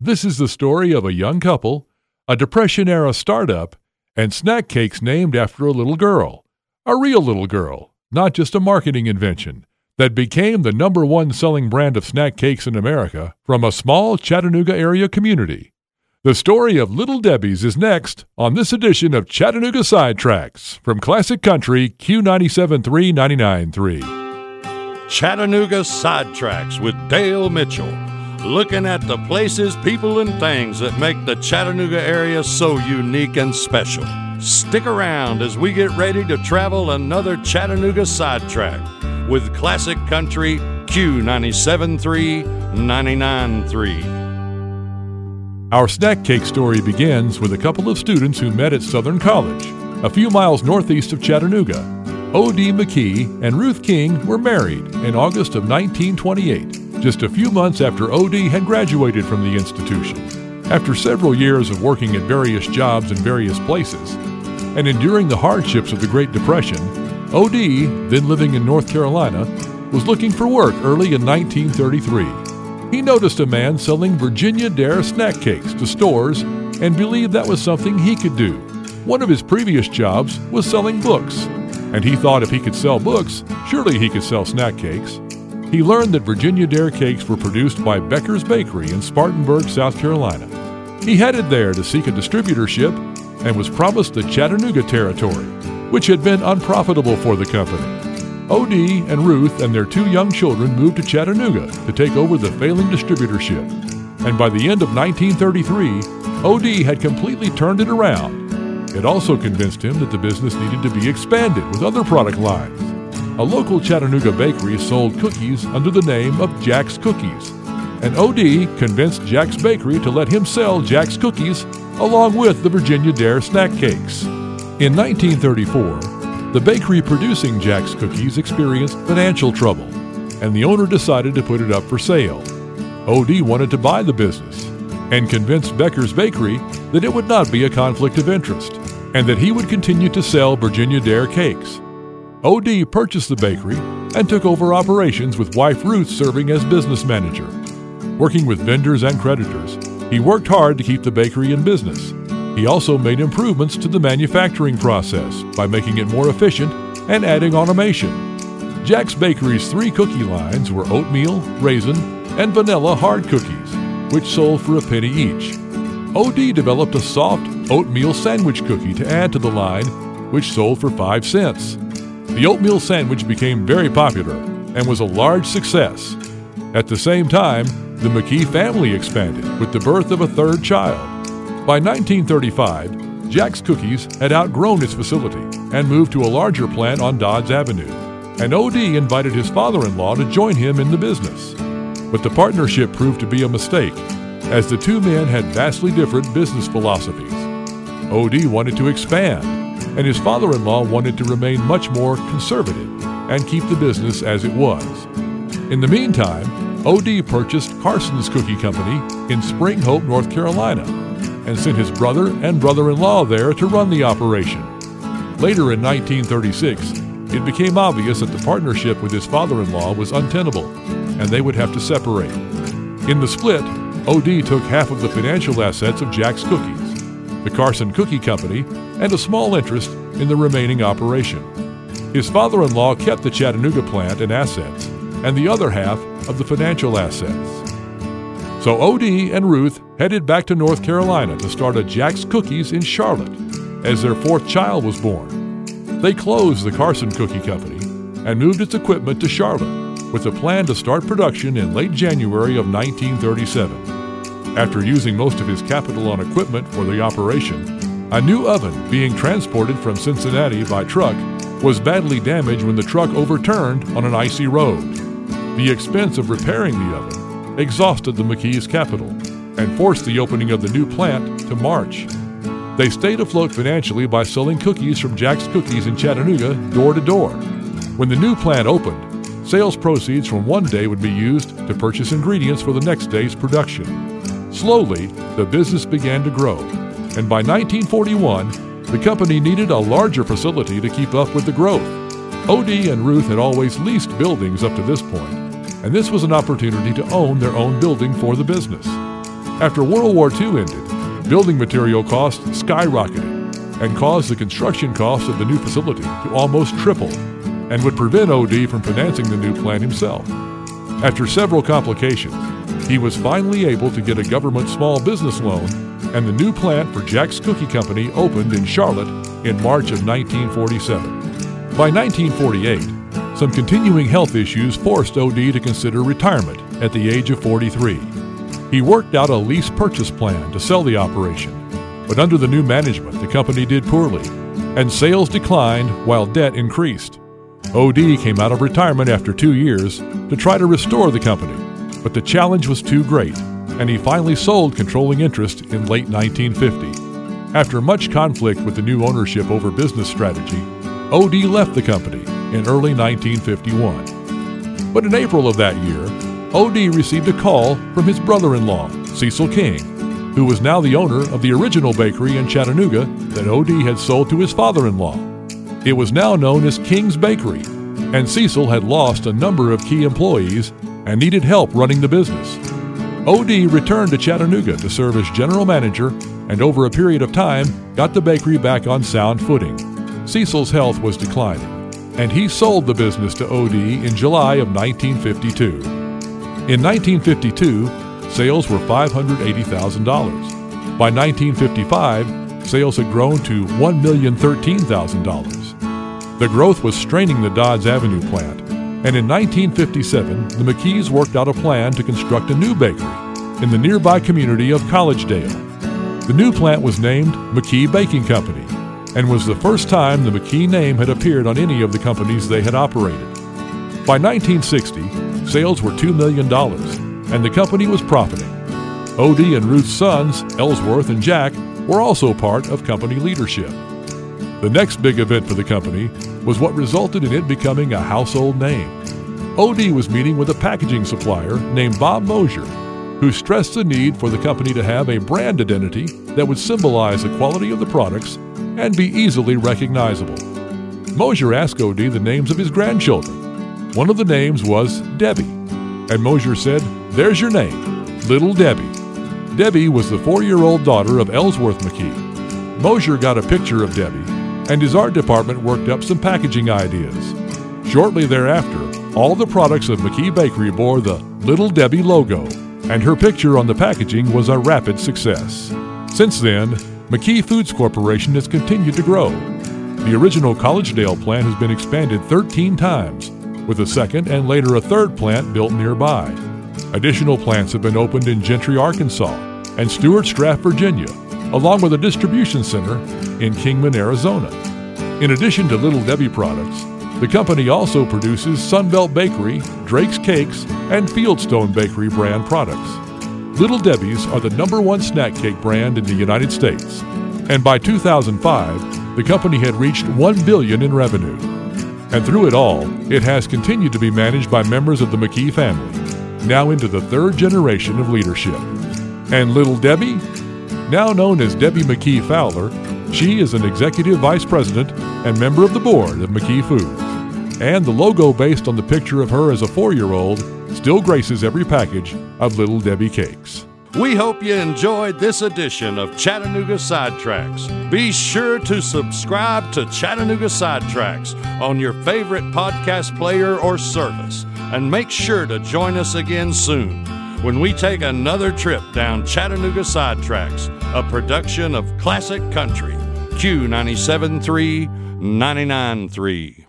This is the story of a young couple, a Depression era startup, and snack cakes named after a little girl. A real little girl, not just a marketing invention, that became the number one selling brand of snack cakes in America from a small Chattanooga area community. The story of Little Debbie's is next on this edition of Chattanooga Sidetracks from Classic Country Q97.3 99.3. Chattanooga Sidetracks with Dale Mitchell. Looking at the places, people, and things that make the Chattanooga area so unique and special. Stick around as we get ready to travel another Chattanooga Sidetrack with Classic Country Q97.3 99.3. Our snack cake story begins with a couple of students who met at Southern College, a few miles northeast of Chattanooga. O.D. McKee and Ruth King were married in August of 1928, just a few months after O.D. had graduated from the institution. After several years of working at various jobs in various places, and enduring the hardships of the Great Depression, O.D., then living in North Carolina, was looking for work early in 1933 he noticed a man selling Virginia Dare snack cakes to stores and believed that was something he could do. One of his previous jobs was selling books, and he thought if he could sell books, surely he could sell snack cakes. He learned that Virginia Dare cakes were produced by Becker's Bakery in Spartanburg, South Carolina. He headed there to seek a distributorship and was promised the Chattanooga territory, which had been unprofitable for the company. O.D. and Ruth and their two young children moved to Chattanooga to take over the failing distributorship. And by the end of 1933, O.D. had completely turned it around. It also convinced him that the business needed to be expanded with other product lines. A local Chattanooga bakery sold cookies under the name of Jack's Cookies, and O.D. convinced Jack's Bakery to let him sell Jack's Cookies along with the Virginia Dare snack cakes. In 1934, the bakery producing Jack's cookies experienced financial trouble, and the owner decided to put it up for sale. OD wanted to buy the business and convinced Becker's Bakery that it would not be a conflict of interest and that he would continue to sell Virginia Dare cakes. OD purchased the bakery and took over operations with wife Ruth serving as business manager. Working with vendors and creditors, he worked hard to keep the bakery in business he also made improvements to the manufacturing process by making it more efficient and adding automation. Jack's Bakery's three cookie lines were oatmeal, raisin, and vanilla hard cookies, which sold for a penny each. OD developed a soft oatmeal sandwich cookie to add to the line, which sold for 5 cents. The oatmeal sandwich became very popular and was a large success. At the same time, the McKee family expanded with the birth of a third child. By 1935, Jack's Cookies had outgrown its facility and moved to a larger plant on Dodds Avenue, and OD invited his father in law to join him in the business. But the partnership proved to be a mistake, as the two men had vastly different business philosophies. OD wanted to expand, and his father in law wanted to remain much more conservative and keep the business as it was. In the meantime, OD purchased Carson's Cookie Company in Spring Hope, North Carolina and sent his brother and brother in law there to run the operation. Later in 1936, it became obvious that the partnership with his father in law was untenable, and they would have to separate. In the split, O.D. took half of the financial assets of Jack's Cookies, the Carson Cookie Company, and a small interest in the remaining operation. His father in law kept the Chattanooga plant and assets, and the other half of the financial assets. So O.D. and Ruth headed back to North Carolina to start a Jack's Cookies in Charlotte as their fourth child was born. They closed the Carson Cookie Company and moved its equipment to Charlotte with a plan to start production in late January of 1937. After using most of his capital on equipment for the operation, a new oven being transported from Cincinnati by truck was badly damaged when the truck overturned on an icy road. The expense of repairing the oven exhausted the McKee's capital and forced the opening of the new plant to March. They stayed afloat financially by selling cookies from Jack's Cookies in Chattanooga door to door. When the new plant opened, sales proceeds from one day would be used to purchase ingredients for the next day's production. Slowly, the business began to grow, and by 1941, the company needed a larger facility to keep up with the growth. OD and Ruth had always leased buildings up to this point, and this was an opportunity to own their own building for the business. After World War II ended, building material costs skyrocketed and caused the construction costs of the new facility to almost triple and would prevent OD from financing the new plant himself. After several complications, he was finally able to get a government small business loan, and the new plant for Jack's Cookie Company opened in Charlotte in March of 1947. By 1948, some continuing health issues forced OD to consider retirement at the age of 43. He worked out a lease purchase plan to sell the operation, but under the new management, the company did poorly, and sales declined while debt increased. OD came out of retirement after two years to try to restore the company, but the challenge was too great, and he finally sold controlling interest in late 1950. After much conflict with the new ownership over business strategy, OD left the company in early 1951. But in April of that year, OD received a call from his brother in law, Cecil King, who was now the owner of the original bakery in Chattanooga that OD had sold to his father in law. It was now known as King's Bakery, and Cecil had lost a number of key employees and needed help running the business. OD returned to Chattanooga to serve as general manager and over a period of time got the bakery back on sound footing. Cecil's health was declining, and he sold the business to OD in July of 1952. In 1952, sales were $580,000. By 1955, sales had grown to $1,013,000. The growth was straining the Dodds Avenue plant, and in 1957, the McKees worked out a plan to construct a new bakery in the nearby community of Collegedale. The new plant was named McKee Baking Company and was the first time the McKee name had appeared on any of the companies they had operated. By 1960, sales were $2 million, and the company was profiting. OD and Ruth's sons, Ellsworth and Jack, were also part of company leadership. The next big event for the company was what resulted in it becoming a household name. OD was meeting with a packaging supplier named Bob Mosier, who stressed the need for the company to have a brand identity that would symbolize the quality of the products and be easily recognizable. Mosier asked OD the names of his grandchildren. One of the names was Debbie, and Mosier said, There's your name, Little Debbie. Debbie was the four year old daughter of Ellsworth McKee. Mosier got a picture of Debbie and his art department worked up some packaging ideas. Shortly thereafter, all the products of McKee Bakery bore the Little Debbie logo, and her picture on the packaging was a rapid success. Since then, McKee Foods Corporation has continued to grow. The original Collegedale plant has been expanded 13 times, with a second and later a third plant built nearby. Additional plants have been opened in Gentry, Arkansas, and Stuarts Draft, Virginia, along with a distribution center in Kingman, Arizona. In addition to Little Debbie products, the company also produces Sunbelt Bakery, Drake's Cakes, and Fieldstone Bakery brand products. Little Debbie's are the number one snack cake brand in the United States, and by 2005, the company had reached 1 billion in revenue. And through it all, it has continued to be managed by members of the McKee family, now into the third generation of leadership. And Little Debbie now known as Debbie McKee Fowler, she is an executive vice president and member of the board of McKee Foods. And the logo based on the picture of her as a four year old still graces every package of Little Debbie cakes. We hope you enjoyed this edition of Chattanooga Sidetracks. Be sure to subscribe to Chattanooga Sidetracks on your favorite podcast player or service, and make sure to join us again soon when we take another trip down Chattanooga Sidetracks, a production of Classic Country, Q973 993.